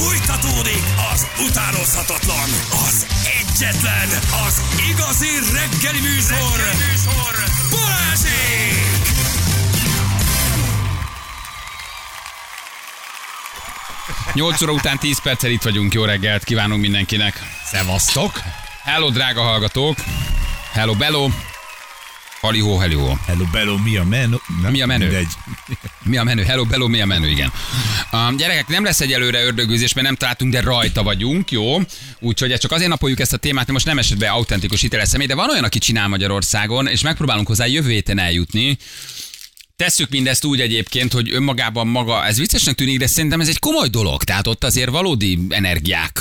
Fújtatódik az utánozhatatlan, az egyetlen, az igazi reggeli műsor, reggeli műsor. Balázsék! Nyolc óra után 10 perccel itt vagyunk. Jó reggelt kívánunk mindenkinek. Szevasztok! Hello, drága hallgatók. Hello, bello. Halihó, hello. Hello, bello, mi a menü? Nem, Mi a menü? Mindegy. Mi a menü? Hello, bello, mi a menü? Igen. Um, gyerekek, nem lesz egy előre ördögűzés, mert nem találtunk, de rajta vagyunk, jó? Úgyhogy csak azért napoljuk ezt a témát, mert most nem esett be autentikus hiteles személy, de van olyan, aki csinál Magyarországon, és megpróbálunk hozzá jövő héten eljutni. Tesszük mindezt úgy egyébként, hogy önmagában maga, ez viccesnek tűnik, de szerintem ez egy komoly dolog. Tehát ott azért valódi energiák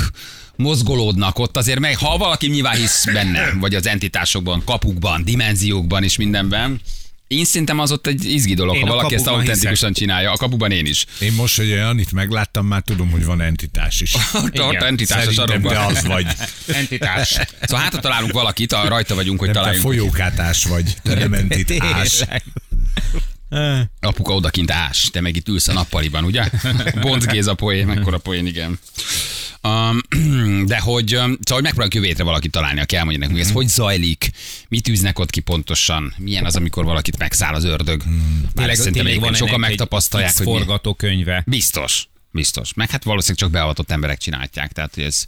mozgolódnak ott azért meg, ha valaki nyilván hisz benne, vagy az entitásokban, kapukban, dimenziókban és mindenben, én szerintem az ott egy izgi dolog, Én ha valaki ezt autentikusan csinálja. A kapuban én is. Én most, hogy Anit megláttam, már tudom, hogy van entitás is. Ott, ott entitás a sarokban. te az vagy. Entitás. Szóval hát ha találunk valakit, a, rajta vagyunk, hogy Nem, te találjunk. folyókátás vagy. Te nem entitás. Tényleg. Apuka odakint ás, te meg itt ülsz a nappaliban, ugye? Bonc Géza poén, mekkora poén, igen. Um, de hogy, szóval hogy megpróbáljuk jövő hétre valakit találni, aki elmondja nekünk, ez hogy zajlik, mit űznek ott ki pontosan, milyen az, amikor valakit megszáll az ördög. Bár ezt szerintem egyébként sokan ennek egy megtapasztalják, hogy forgatókönyve. Biztos. Biztos. Meg hát valószínűleg csak beavatott emberek csinálják. Tehát hogy ez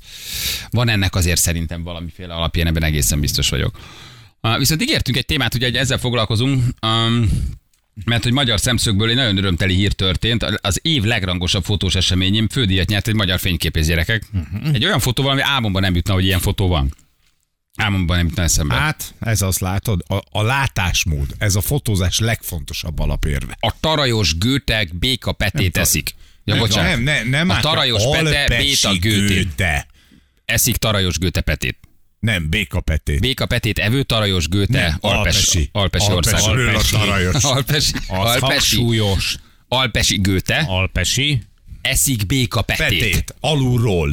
van ennek azért szerintem valamiféle alapja, én ebben egészen biztos vagyok. Uh, viszont ígértünk egy témát, ugye hogy ezzel foglalkozunk, um, mert hogy magyar szemszögből egy nagyon örömteli hír történt. Az év legrangosabb fotós eseményén fődíjat nyert egy magyar fényképész gyerekek. Uh-huh. Egy olyan fotóval, ami álmomban nem jutna, hogy ilyen fotó van. Álmomban nem jutna eszembe. Hát, ez azt látod, a, a látásmód, ez a fotózás legfontosabb alapérve. A tarajos gőtek béka petét eszik. Ja, bocsánat. Nem, nem, nem a tarajos pete béta gőtét. Eszik tarajos gőte petét. Nem, békapetét. Béka petét evő, tarajos gőte, Nem, alpesi, alpesi, ország. Alpesről a tarajos. Alpesi, Az alpesi, hangsúlyos. alpesi gőte, Alpesi. eszik béka petét. Petét, alulról.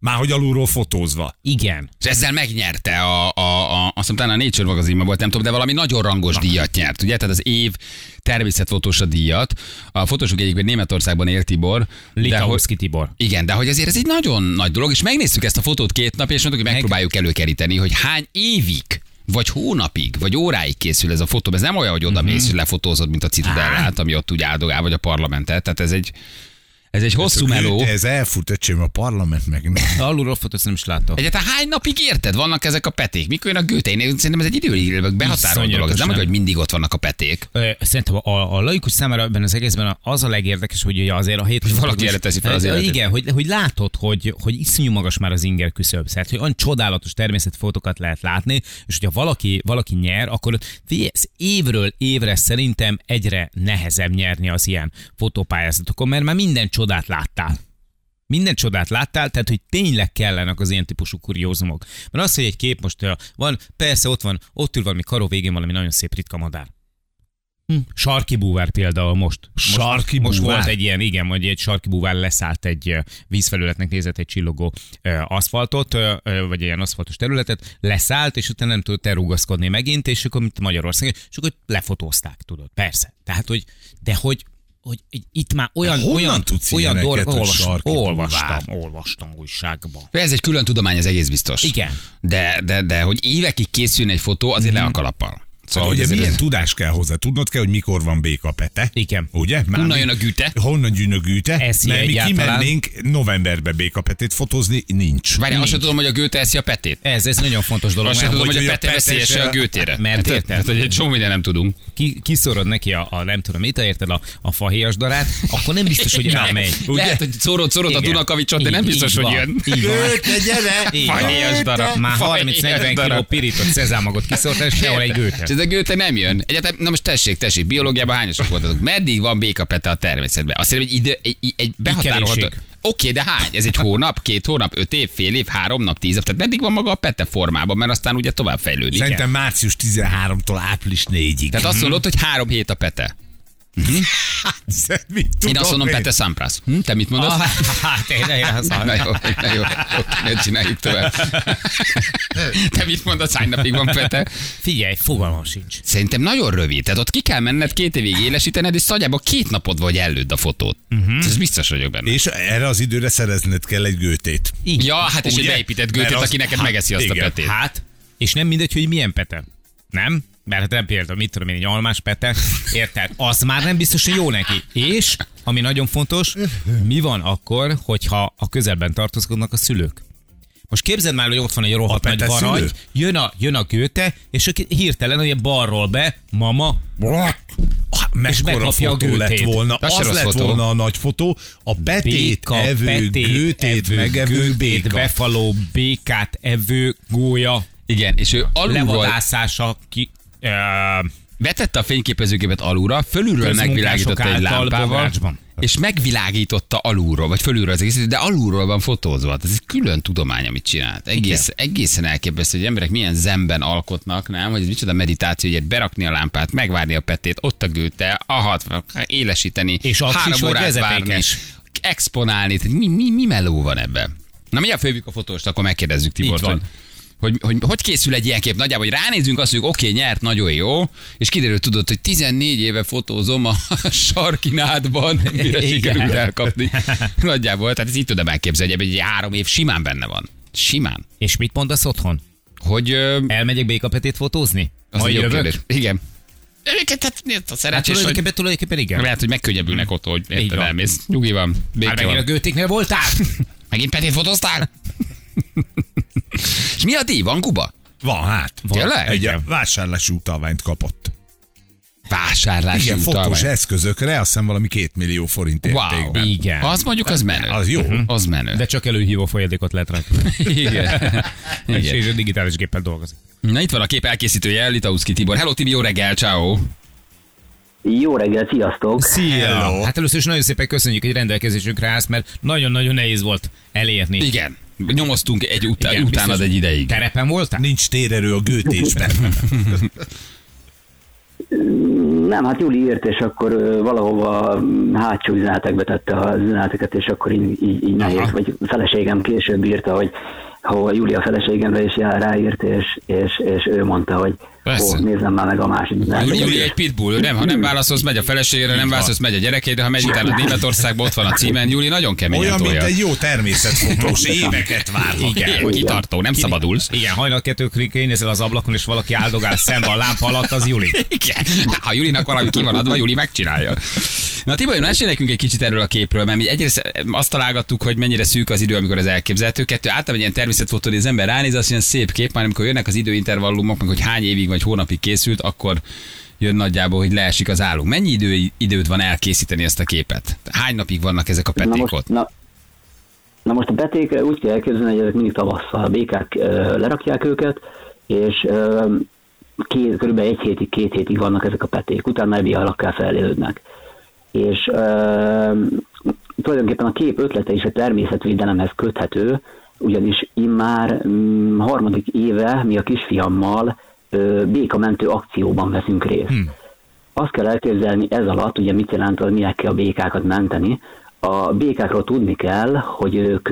Már hogy alulról fotózva. Igen. És ezzel megnyerte a, a, a azt hiszem, a Nature magazinban volt, nem tudom, de valami nagyon rangos díjat nyert, ugye? Tehát az év természetfotósa díjat. A fotósok egyikben Németországban él Tibor. Likauszki Tibor. Igen, de hogy azért ez egy nagyon nagy dolog, és megnéztük ezt a fotót két nap, és mondtuk, hogy megpróbáljuk előkeríteni, hogy hány évig vagy hónapig, vagy óráig készül ez a fotó. Ez nem olyan, hogy oda mész, és lefotózod, mint a Citadellát, ami ott úgy áldogál, vagy a parlamentet. Tehát ez egy, ez egy hosszú Ez meló. Ez elfut, öcsém, a parlament meg nem. Alulról fotózt nem is látom. Egyáltalán hány napig érted? Vannak ezek a peték? Mikor jön a gőte? Én szerintem ez egy időre behatárolt dolog. Ez nem olyan, hogy mindig ott vannak a peték. Szerintem a, a laikus számára ebben az egészben az a legérdekes, hogy ugye azért a hét... valaki erre teszi fel az Ö, életét. Igen, hogy, hogy látod, hogy, hogy iszonyú magas már az inger küszöb. Tehát, hogy olyan csodálatos természetfotókat lehet látni, és hogyha valaki, valaki nyer, akkor figyelj, ez évről évre szerintem egyre nehezebb nyerni az ilyen fotópályázatokon, mert már minden csodát láttál. Minden csodát láttál, tehát hogy tényleg kellenek az ilyen típusú kuriózumok. Mert az, hogy egy kép most van, persze ott van, ott ül valami karó végén valami nagyon szép ritka madár. Hm. Sarki búvár például most. most Sarki Most búvár? volt egy ilyen, igen, hogy egy sarki búvár leszállt egy vízfelületnek nézett egy csillogó aszfaltot, vagy ilyen aszfaltos területet, leszállt, és utána nem tudott elrugaszkodni megint, és akkor mint Magyarország, és akkor lefotózták, tudod, persze. Tehát, hogy, de hogy hogy itt már olyan, De olyan, tudsz olyan hogy olvastam, olvastam, olvastam újságban. Ez egy külön tudomány, ez egész biztos. Igen. De, de, de hogy évekig készülne egy fotó, azért le a kalappal. Szóval, Ugye hogy milyen ez- tudás kell hozzá? Tudnod kell, hogy mikor van békapete. Igen. Ugye? Már Honnan jön a güte? Honnan jön a güte? Eszi Mert mi kimennénk novemberbe békapetét fotózni, nincs. Várj, azt sem tudom, hogy a gőte eszi a petét. Ez, ez nagyon fontos dolog. Azt sem tudom, hogy a hogy a pete veszélyes a gőtére. Mert Hát, érted? Tehát, hogy egy csomó minden nem tudunk. ki, kiszorod neki a, a nem tudom mit, érted, a, a fahéjas darát, akkor nem biztos, hogy rámegy. Lehet, hogy szórod, szórod a. Dunakavicsot, de nem biztos, hogy jön. Gőte, gyere! Fahéjas darab. Már Fahéjas 30-40 kiló pirított szezámagot kiszórtál, és sehol egy gőte. Ez a gőte nem jön. Egyáltalán, na most tessék, tessék, biológiában hányosak voltatok? Meddig van békapete a természetben? Azt hiszem, egy idő, egy, egy- behatárolható... Oké, de hány? Ez egy hónap, két hónap, öt év, fél év, három nap, tíz év. Tehát meddig van maga a pete formában, mert aztán ugye tovább fejlődik. Szerintem március 13-tól április 4-ig. Tehát azt mondod, hogy három hét a pete. Mit Én tudom azt mondom, Pete Sampras. Hm? Te mit mondasz? Ah, hát én, én azt Na jó, na jó, ne csináljuk tovább. Te mit mondasz, hány napig van Pete? Figyelj, fogalmam sincs. Szerintem nagyon rövid. Tehát ott ki kell menned két évig élesítened, és nagyjából két napod vagy előd a fotót. Uh-huh. Ez biztos vagyok benne. És erre az időre szerezned kell egy gőtét. Így. Ja, hát és egy Ugye? beépített Mert gőtét, az- aki neked hát, megeszi azt a igen. petét. Hát, és nem mindegy, hogy milyen pete. Nem? Mert hát nem például, mit tudom én, egy almás pete, érted? Az már nem biztos, hogy jó neki. És, ami nagyon fontos, mi van akkor, hogyha a közelben tartózkodnak a szülők? Most képzeld már, hogy ott van egy rohadt A nagy szülő? jön a, jön a gőte, és aki hirtelen ugye balról be, mama, Ah, Mekkora bekapja a fotó lett gőtét. volna. Az Az lett fotó. volna a nagy fotó. A betét béka, evő, petét, gőtét evő, megevő gőtét, béka. befaló, békát evő, gólya, Igen, és ő alulról levadászása, ki, vetette a fényképezőgépet alulra, fölülről megvilágította egy lámpával, Bográcsban. és megvilágította alulról, vagy fölülről az egészet, de alulról van fotózva. Hát Ez egy külön tudomány, amit csinált. Egész, egészen elképesztő, hogy emberek milyen zenben alkotnak, nem? Hogy ez micsoda meditáció, hogy berakni a lámpát, megvárni a petét, ott a gőte, ahat, élesíteni, És három órát várni, exponálni. Tehát mi, mi, mi meló van ebben? Na mindjárt fölvük a fotóst, akkor megkérdezzük Tibort, Így van. Hogy hogy, hogy, hogy készül egy ilyen kép nagyjából, hogy ránézünk, azt mondjuk, oké, okay, nyert, nagyon jó, és kiderül, tudod, hogy 14 éve fotózom a sarkinádban, mire sikerült elkapni. Nagyjából, tehát ez így tudom elképzelni, hogy egy három év simán benne van. Simán. És mit mondasz otthon? Hogy ö, Elmegyek békapetét fotózni? az Majd jövök? kérdés. Igen. Tehát mi a Hát szerencsés, hogy tulajdonképpen, tulajdonképpen igen. lehet, hogy megkönnyebbülnek ott, hogy érted, elmész. Nyugi van, Hát béke megint a van. gőtéknél voltál? Megint Petét fotóztál? És mi a díj? Van Kuba? Van, hát. Tényleg? Egy vásárlási utalványt kapott. Vásárlási Igen, fotós utalvány. eszközökre, azt hiszem valami két millió forint értékben. Wow. Igen. Az mondjuk az menő. Az jó. Az menő. De csak előhívó folyadékot lehet rajta. Igen. És, Igen. és a digitális géppel dolgozik. Na itt van a kép elkészítője, Litauszki Tibor. Hello Tibi, jó reggel, ciao. Jó reggel, sziasztok! Hello. Hát először is nagyon szépen köszönjük, hogy rendelkezésünkre állsz, mert nagyon-nagyon nehéz volt elérni. Igen. Nyomoztunk egy utá- Igen, utánad biztos. egy ideig. Terepen voltál? Nincs térerő a gőtésben. Nem, hát Júli írt, és akkor valahova hátsó üzenetekbe tette az üzeneteket, és akkor így, így, így nehéz, vagy feleségem később írta, hogy ha Júli a feleségemre is jár, ráírt, és, és, és ő mondta, hogy Persze. ó, nézzem már meg a másik Júli. Júli egy pitbull, nem, ha nem válaszolsz, megy a feleségére, nem válaszolsz, megy a gyerekeire, ha megy utána Németországba, ott van a címen. Júli nagyon keményen Olyan, mint tolja. egy jó természetfotós. Éveket várnak. Igen, kitartó, nem szabadulsz. Igen, hajnal kettőkor kinézel az ablakon, és valaki áldogál szembe a lámpa alatt, az Juli. Igen. Ha Julinak valami ki van adva, Juli megcsinálja. Na Tibor, mesélj nekünk egy kicsit erről a képről, mert mi egyrészt azt találgattuk, hogy mennyire szűk az idő, amikor ez elképzelhető. Kettő, általában egy ilyen természetfotó, hogy az ember ránéz, azt ilyen szép kép, már amikor jönnek az időintervallumok, meg hogy hány évig vagy hónapig készült, akkor jön nagyjából, hogy leesik az állunk. Mennyi idő, időt van elkészíteni ezt a képet? Hány napig vannak ezek a Na peték most, ott? na, na most a beték úgy kell elképzelni, hogy ezek mindig tavasszal. A békák ö, lerakják őket, és ö, két, körülbelül egy hétig, két hétig vannak ezek a peték, utána ebbihalakká felélődnek. És ö, tulajdonképpen a kép ötlete is a természetvédelemhez köthető, ugyanis immár mm, harmadik éve mi a kisfiammal ö, békamentő akcióban veszünk részt. Hmm. Azt kell elképzelni ez alatt, ugye mit jelent, hogy minek kell a békákat menteni. A békákról tudni kell, hogy ők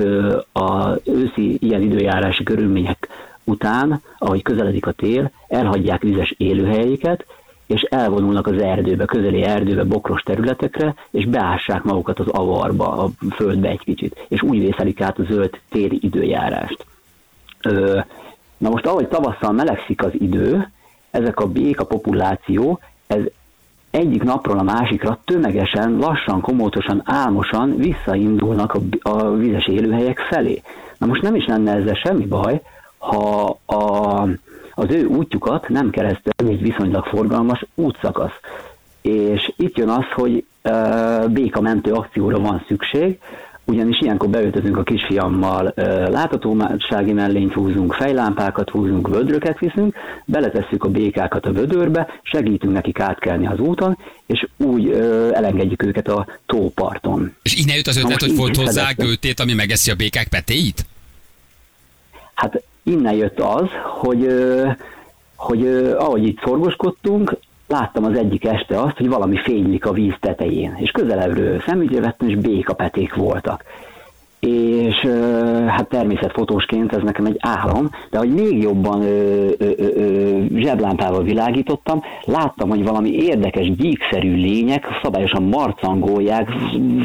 az őszi ilyen időjárási körülmények után, ahogy közeledik a tél, elhagyják vizes élőhelyeiket, és elvonulnak az erdőbe, közeli erdőbe, bokros területekre, és beássák magukat az avarba, a földbe egy kicsit, és úgy vészelik át a zöld téli időjárást. Ö, na most, ahogy tavasszal melegszik az idő, ezek a béka populáció, ez egyik napról a másikra tömegesen, lassan, komótosan, álmosan visszaindulnak a, a vizes élőhelyek felé. Na most nem is lenne ezzel semmi baj, ha a, az ő útjukat nem keresztül egy viszonylag forgalmas útszakasz. És itt jön az, hogy békamentő akcióra van szükség, ugyanis ilyenkor beöltözünk a kisfiammal, láthatósági mellényt húzunk, fejlámpákat húzunk, vödröket viszünk, beletesszük a békákat a vödörbe, segítünk nekik átkelni az úton, és úgy elengedjük őket a tóparton. És innen jött az ötlet, hogy volt hozzá gőtét, ami megeszi a békák petéit? Hát innen jött az, hogy, hogy ahogy itt szorgoskodtunk, láttam az egyik este azt, hogy valami fénylik a víz tetején, és közelebbről szemügyre vettem, és békapeték voltak. És hát természetfotósként ez nekem egy álom, de hogy még jobban ö, ö, ö, zseblámpával világítottam, láttam, hogy valami érdekes, gyíkszerű lények szabályosan marcangolják,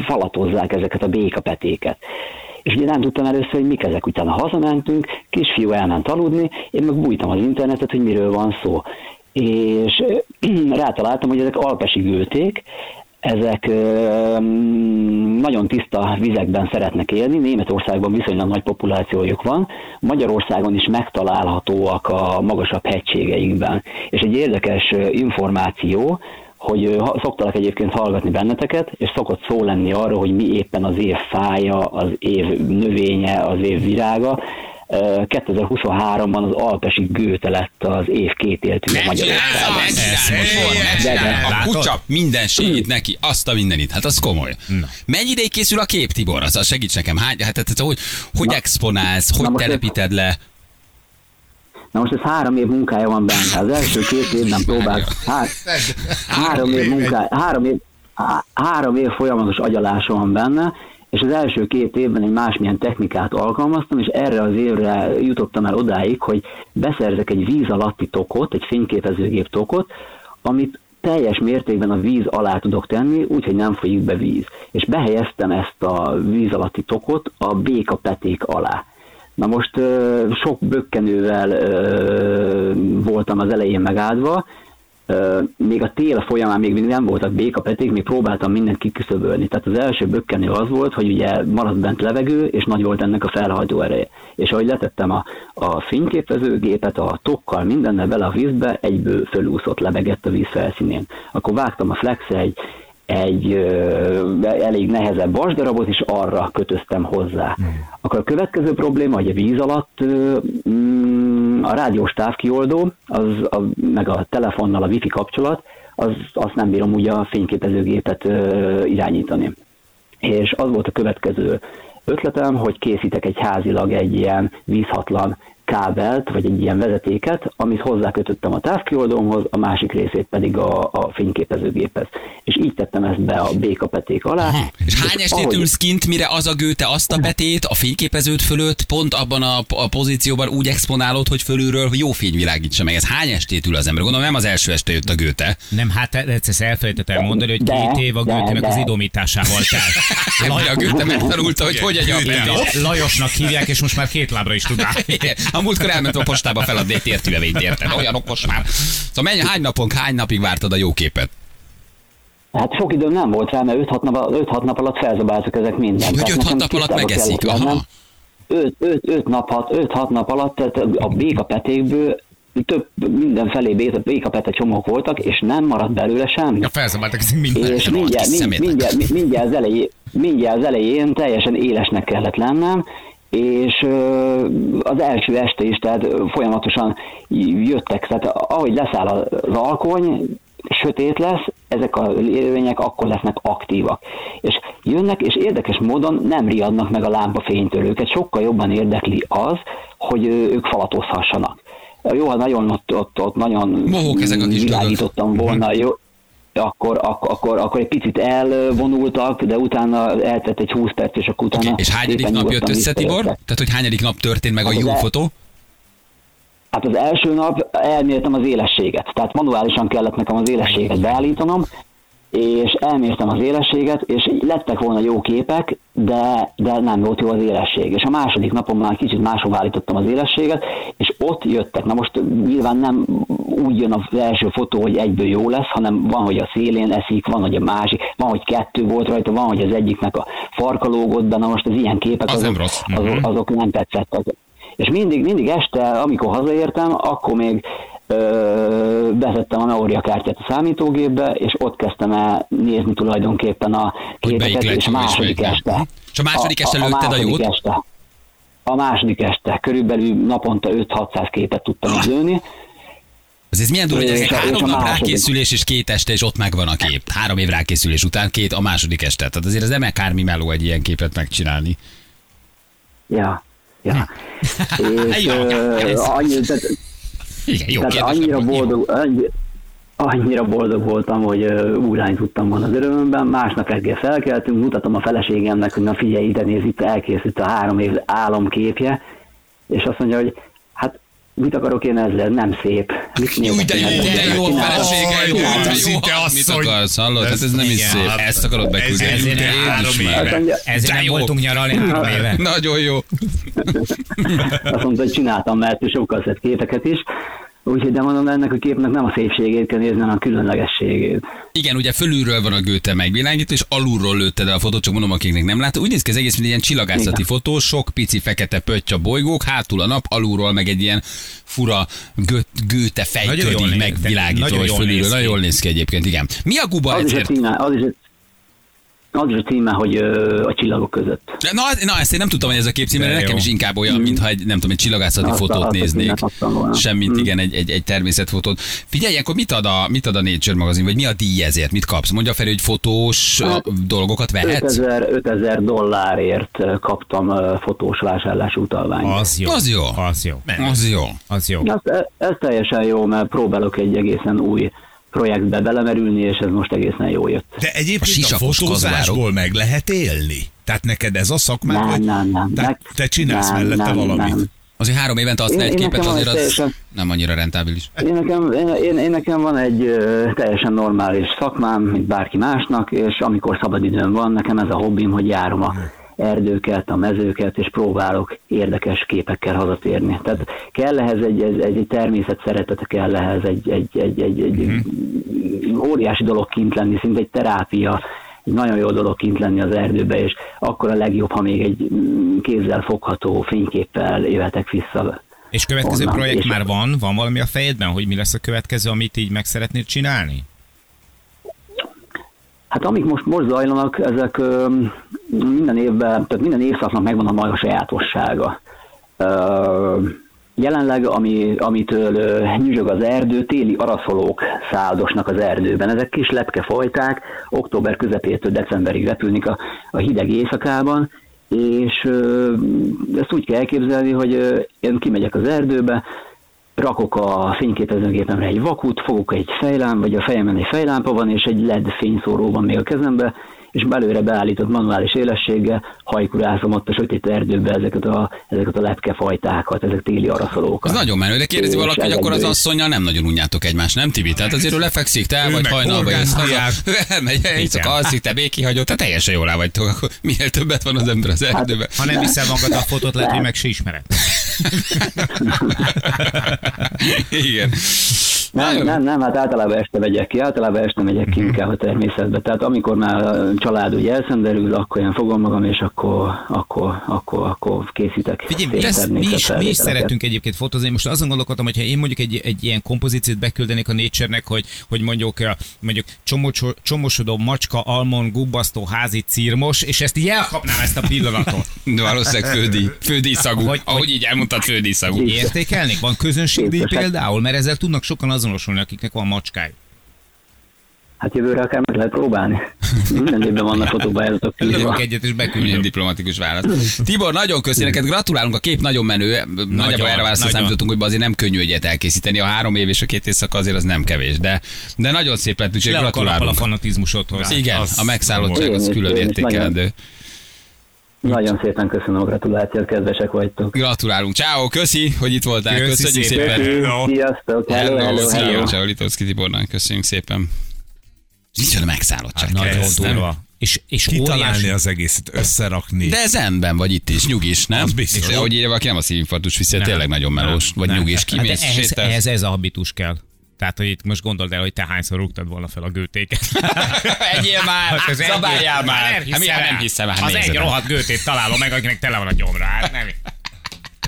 falatozzák ezeket a békapetéket. És ugye nem tudtam először, hogy mik ezek. Utána hazamentünk, kisfiú elment aludni, én meg bújtam az internetet, hogy miről van szó. És rátaláltam, hogy ezek alpesi gülték, ezek ö, nagyon tiszta vizekben szeretnek élni, Németországban viszonylag nagy populációjuk van, Magyarországon is megtalálhatóak a magasabb hegységeinkben. És egy érdekes információ, hogy szoktalak egyébként hallgatni benneteket, és szokott szó lenni arról, hogy mi éppen az év fája, az év növénye, az év virága. Ö, 2023-ban az alpesi gőte lett az év két éltűje Magyarországon. A kutya mindenségét neki, azt a mindenit. Hát az komoly. Mennyi ideig készül a kép, Tibor? Az, az segíts nekem. Hány, hát, hát, hogy, hogy exponálsz, hogy na telepíted le? Na most ez három év munkája van benne. Az első két évben próbált. Há, három év munkája, három év, há- három év folyamatos agyalása van benne, és az első két évben egy másmilyen technikát alkalmaztam, és erre az évre jutottam el odáig, hogy beszerzek egy víz alatti tokot, egy fényképezőgép tokot, amit teljes mértékben a víz alá tudok tenni, úgyhogy nem folyik be víz. És behelyeztem ezt a víz alatti tokot a béka peték alá. Na most sok bökkenővel voltam az elején megáldva, még a tél folyamán még mindig nem voltak békapeték, még próbáltam mindent kiküszöbölni. Tehát az első bökkenő az volt, hogy ugye maradt bent levegő, és nagy volt ennek a felhajtó ereje. És ahogy letettem a, a fényképezőgépet, a tokkal, mindennel bele a vízbe, egyből fölúszott, lebegett a víz felszínén. Akkor vágtam a flex egy, egy ö, elég nehezebb vasdarabot, és arra kötöztem hozzá. Akkor a következő probléma, hogy a víz alatt ö, mm, a rádiós távkioldó, az, a, meg a telefonnal a wifi kapcsolat, az, azt nem bírom úgy a fényképezőgépet ö, irányítani. És az volt a következő ötletem, hogy készítek egy házilag egy ilyen vízhatlan kábelt, vagy egy ilyen vezetéket, amit hozzákötöttem a távkioldómhoz, a másik részét pedig a, a fényképezőgéphez. És így tettem ezt be a békapeték alá. És hány estét ahogy- ülsz kint, mire az a gőte azt a betét a fényképeződ fölött pont abban a, a pozícióban úgy exponálod, hogy fölülről jó fény világítsa meg. Ez hány estét ül az ember? Gondolom nem az első este jött a gőte. Nem, hát egyszer elfelejtettem mondani, hogy De, két év a Gőtének de. az idomításával telt. Laj, a gőte megtanulta, hogy hogy egy. Lajosnak hívják, és most már két lábra is tud állni. A múltkor elment a postába feladni egy tértüvevényt, érted? Olyan okos már. Szóval mennyi, hány napon, hány napig vártad a jó képet? Hát sok időm nem volt rá, mert 5-6 nap, 5-6 nap alatt felzabáltak ezek mindent. Hogy Tehát 5-6 nekem nap alatt megeszik? Aha. lennem. 5 nap, 5-6 nap alatt, tehát a békapetékből több mindenfelé béka- békapete csomók voltak, és nem maradt belőle semmi. Ja, felszabáltak ezek minden. És mindjárt, kis mind, szemétek. mindjárt, mindjárt, az elején, mindjárt az elején teljesen élesnek kellett lennem, és az első este is, tehát folyamatosan jöttek, tehát ahogy leszáll az alkony, sötét lesz, ezek a élőlények akkor lesznek aktívak. És jönnek, és érdekes módon nem riadnak meg a lámpafénytől őket, sokkal jobban érdekli az, hogy ők falatozhassanak. Jó, ha nagyon ott, ott, ott nagyon Mohók ezek a kis dolgok. világítottam volna, jó, akkor, akkor, akkor, akkor egy picit elvonultak, de utána eltett egy 20 perc, és akkor utána... És hányadik nap jött össze, Tibor? Tehát, hogy hányadik nap történt meg a Hát az jó el- fotó? Hát az első nap elmértem az élességet, tehát manuálisan kellett nekem az élességet beállítanom, és elmértem az élességet, és lettek volna jó képek, de, de nem volt jó az élesség. És a második napon már kicsit máshova állítottam az élességet, és ott jöttek. Na most nyilván nem úgy jön az első fotó, hogy egyből jó lesz, hanem van, hogy a szélén eszik, van, hogy a másik, van, hogy kettő volt rajta, van, hogy az egyiknek a farka lógott be, na most az ilyen képek Az nem azok, rossz. azok, azok nem tetszettek. És mindig, mindig este, amikor hazaértem, akkor még ö, betettem a memóriakártyát a számítógépbe, és ott kezdtem el nézni tulajdonképpen a képeket, és a második este. És a második este lőtted a második jót? Este, a második este, körülbelül naponta 5-600 képet tudtam Ah. lőni, Az ez milyen durva, hogy ez És egy a- és három a nap rákészülés, és két este, és ott megvan a kép. Három év rákészülés után két a második este. Tehát azért ez nem akármi meló egy ilyen képet megcsinálni. Ja, ja. és Ja, ö, annyi, tehát, Igen, jó tehát kérdés. annyira boldog, annyi, annyira boldog voltam, hogy ö, úrálni tudtam volna az örömömben. Másnap reggel felkeltünk, mutatom a feleségemnek, hogy na figyelj, ide néz, itt elkészült a három év álomképje, és azt mondja, hogy mit akarok én ezzel, nem szép. Jó, de jó, de jó, felesége, jó, hát, jó, mit akarsz, hallod? Hát ez nem is szép. hát Ezt akarod beküldeni. ezért Én három éve. Ezért nem voltunk nyaralni három éve. Nagyon jó. azt mondta, hogy csináltam, mert sokkal szett képeket is. Úgyhogy de mondom, ennek a képnek nem a szépségét kell nézni, hanem a különlegességét. Igen, ugye fölülről van a gőte megvilágító, és alulról lőtted el a fotót, csak mondom, akiknek nem látod. Úgy néz ki az egész, mint egy ilyen csillagászati Igen. fotó, sok pici fekete pötty a bolygók, hátul a nap, alulról meg egy ilyen fura gö, gőte fejtödi néz- megvilágító, vagy fölülről. Nagyon jól néz ki egyébként, igen. Mi a guba Az is a ezért? címe, az is a, az is a címe, hogy ö, a csillagok között. Na, na, ezt én nem tudtam, hogy ez a kép címe, nekem is inkább olyan, mintha egy, nem tudom, egy csillagászati Azt fotót azt a néznék. Semmint, Mm. igen, egy, egy, egy természetfotót. Figyelj, akkor mit ad, a, mit ad a Nature magazin, vagy mi a díj ezért? Mit kapsz? Mondja fel, hogy fotós Hát, dolgokat vehetsz? 5000, 5000 dollárért kaptam fotós vásárlási utalványt. Az jó. Az jó. Az jó. Az jó. Az jó. Ez, ez teljesen jó, mert próbálok egy egészen új projektbe belemerülni, és ez most egészen jó jött. De A egyébként a, sisakos fotózásból meg lehet élni? Tehát neked ez a szakmád, Nem, vagy nem, nem. Meg- te csinálsz nem, mellette nem, valamit? nem. Azért három évente Én- egy képet, azért az teljesen- nem annyira rentábilis. Én nekem, én, én, én nekem van egy ö, teljesen normális szakmám, mint bárki másnak, és amikor szabadidőm van, nekem ez a hobbim, hogy járom a erdőket, a mezőket, és próbálok érdekes képekkel hazatérni. Tehát kell ehhez egy, egy, egy természet szeretete, kell ehhez egy, egy, egy, egy, egy óriási dolog kint lenni, szinte egy terápia, egy nagyon jó dolog kint lenni az erdőbe, és akkor a legjobb, ha még egy kézzel fogható fényképpel jöhetek vissza És következő Onnan, projekt és- már van? Van valami a fejedben, hogy mi lesz a következő, amit így meg szeretnéd csinálni? Hát amik most, most zajlanak, ezek minden évben, tehát minden évszaknak megvan a maga sajátossága. Jelenleg, ami, amitől nyüzsög az erdő, téli araszolók száldosnak az erdőben. Ezek kis lepkefajták, október közepétől decemberig repülnek a, a hideg éjszakában, és ezt úgy kell elképzelni, hogy én kimegyek az erdőbe, rakok a fényképezőgépemre egy vakut, fogok egy fejlám, vagy a fejemen egy fejlámpa van, és egy LED fényszóró van még a kezembe, és belőle beállított manuális élességgel hajkurázom ott a sötét erdőbe ezeket a, ezeket a lepkefajtákat, ezek téli araszolókat. Ez nagyon menő, de kérdezi valaki, hogy akkor az asszonynal nem nagyon unjátok egymást, nem Tibi? Tehát azért ő lefekszik, te el vagy hajnalba, jössz haza, horgászdiák. elmegy, éjszaka alszik, te békihagyott, tehát teljesen jól el vagytok, akkor minél többet van az ember az erdőben. Ha nem viszel magad a fotót, lehet, hogy meg se ismered. Igen. Nem, Nagyon- nem, nem, hát általában este megyek ki, általában este megyek ki inkább a természetbe. Tehát amikor már a család ugye elszenderül, akkor én fogom magam, és akkor, akkor, akkor, akkor készítek Figyelj, mi, szép lesz, mi, is, mi is szeretünk egyébként fotózni. Most azon gondolkodtam, hogy ha én mondjuk egy, egy ilyen kompozíciót beküldenék a Nature-nek, hogy, hogy mondjuk, eh, mondjuk csomócso, csomósodó macska, almon, gubbasztó, házi, círmos, és ezt így elkapnám ezt a pillanatot. De valószínűleg fődi, fődíszagú. Hogy- Ahogy így elmondtad, fődíszagú. Értékelnék? Van közönségdíj Biztos. például? Mert ezzel tudnak sokan azonosulni, akiknek van macskájuk. Hát jövőre akár meg lehet próbálni. Minden évben vannak fotópályázatok Lövök kívül. egyet és beküldöm. diplomatikus válasz. Tibor, nagyon köszi neked, gratulálunk, a kép nagyon menő. Nagyjából erre válaszra nagyon. számítottunk, hogy azért nem könnyű egyet elkészíteni. A három év és a két éjszaka azért az nem kevés, de, de nagyon szép lett, úgyhogy Le a gratulálunk. fanatizmusodhoz. Igen, Az a megszállottság az külön értékelendő. Nagyon szépen köszönöm a gratulációt, kedvesek vagytok. Gratulálunk. Ciao, köszi, hogy itt voltál. Köszi Köszönjük szépen. szépen. Hello. Sziasztok, hello, hello, Szia, hello. Ciao, Litovszki Tibornak, köszönjük szépen. Micsoda megszállottság. Nagyon kezd, nem? durva. És, és Kitalálni óriási. az egészet, összerakni. De zenben vagy itt is, nyugis, nem? Az biztos. És ahogy írja valaki, nem a szívinfarktus viszi, tényleg nagyon melós, vagy Nem. nyugis, Hát kimész, ehhez, sétálsz. ehhez ez a habitus kell. Tehát, hogy itt most gondold el, hogy te hányszor rúgtad volna fel a gőtéket. Egyél már, Hát ez egy- szabáljál már. Nem Hát mi, hiszem hát el. nem hiszem el, hát Az egy rohadt gőtét találom meg, akinek tele van a gyomra. Hát nem.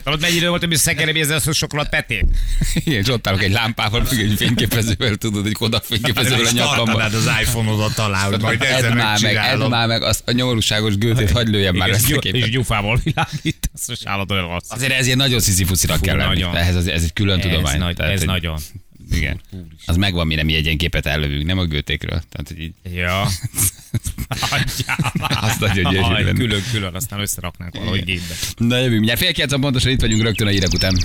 Tudod, mennyi idő volt, hogy szekerem ezzel a sokolat petét? Igen, és ott állok egy lámpával, függ egy fényképezővel, tudod, egy Kodak fényképezővel a nyakamba. tartanád az iPhone-odat talán, hogy majd ezzel Edd már meg, edd már meg, azt a nyomorúságos gőtét hagyd lőjem már és, ezt a képet. és gyufával világít, az most állatban rossz. Azért ezért nagyon szizifuszinak Fú, kell lenni. nagyon. Az, ez egy külön tudomány. Ez, ez nagyon. Igen. Az megvan, mire mi egy ilyen képet ellövünk, nem a gőtékről. Tehát, hogy így, Ja. Azt nagyon gyönyörű. Külön-külön, aztán összeraknánk valahogy gépbe. Na jövünk, mindjárt fél kilenc pontosan itt vagyunk rögtön a hírek után.